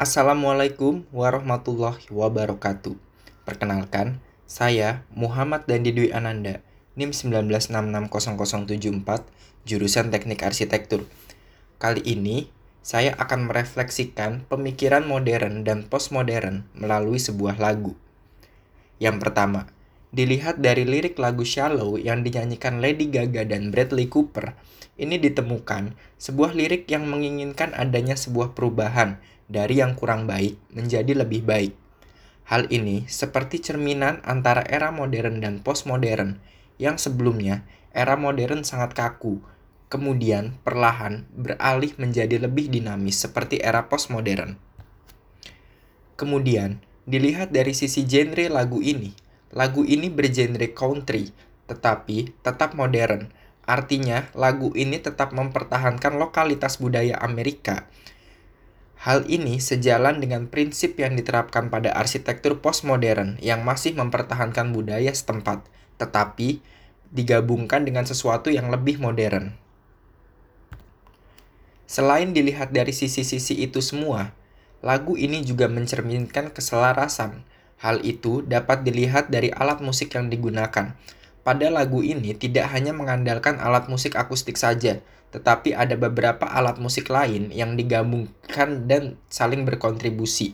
Assalamualaikum warahmatullahi wabarakatuh. Perkenalkan, saya Muhammad Dandi Dwi Ananda, NIM 1966074, jurusan Teknik Arsitektur. Kali ini, saya akan merefleksikan pemikiran modern dan postmodern melalui sebuah lagu. Yang pertama, dilihat dari lirik lagu Shallow yang dinyanyikan Lady Gaga dan Bradley Cooper, ini ditemukan sebuah lirik yang menginginkan adanya sebuah perubahan dari yang kurang baik menjadi lebih baik. Hal ini seperti cerminan antara era modern dan postmodern, yang sebelumnya era modern sangat kaku, kemudian perlahan beralih menjadi lebih dinamis seperti era postmodern. Kemudian, dilihat dari sisi genre lagu ini, lagu ini bergenre country, tetapi tetap modern. Artinya, lagu ini tetap mempertahankan lokalitas budaya Amerika Hal ini sejalan dengan prinsip yang diterapkan pada arsitektur postmodern yang masih mempertahankan budaya setempat, tetapi digabungkan dengan sesuatu yang lebih modern. Selain dilihat dari sisi-sisi itu semua, lagu ini juga mencerminkan keselarasan. Hal itu dapat dilihat dari alat musik yang digunakan. Pada lagu ini tidak hanya mengandalkan alat musik akustik saja, tetapi ada beberapa alat musik lain yang digabungkan dan saling berkontribusi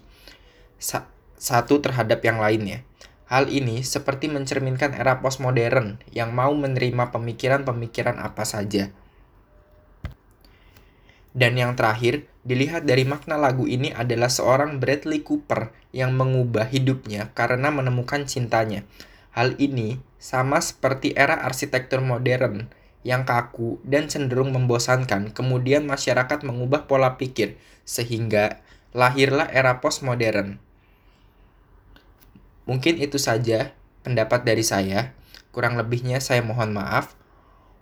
Sa satu terhadap yang lainnya. Hal ini seperti mencerminkan era postmodern yang mau menerima pemikiran-pemikiran apa saja. Dan yang terakhir, dilihat dari makna lagu ini adalah seorang Bradley Cooper yang mengubah hidupnya karena menemukan cintanya. Hal ini sama seperti era arsitektur modern yang kaku dan cenderung membosankan, kemudian masyarakat mengubah pola pikir sehingga lahirlah era postmodern. Mungkin itu saja pendapat dari saya. Kurang lebihnya saya mohon maaf.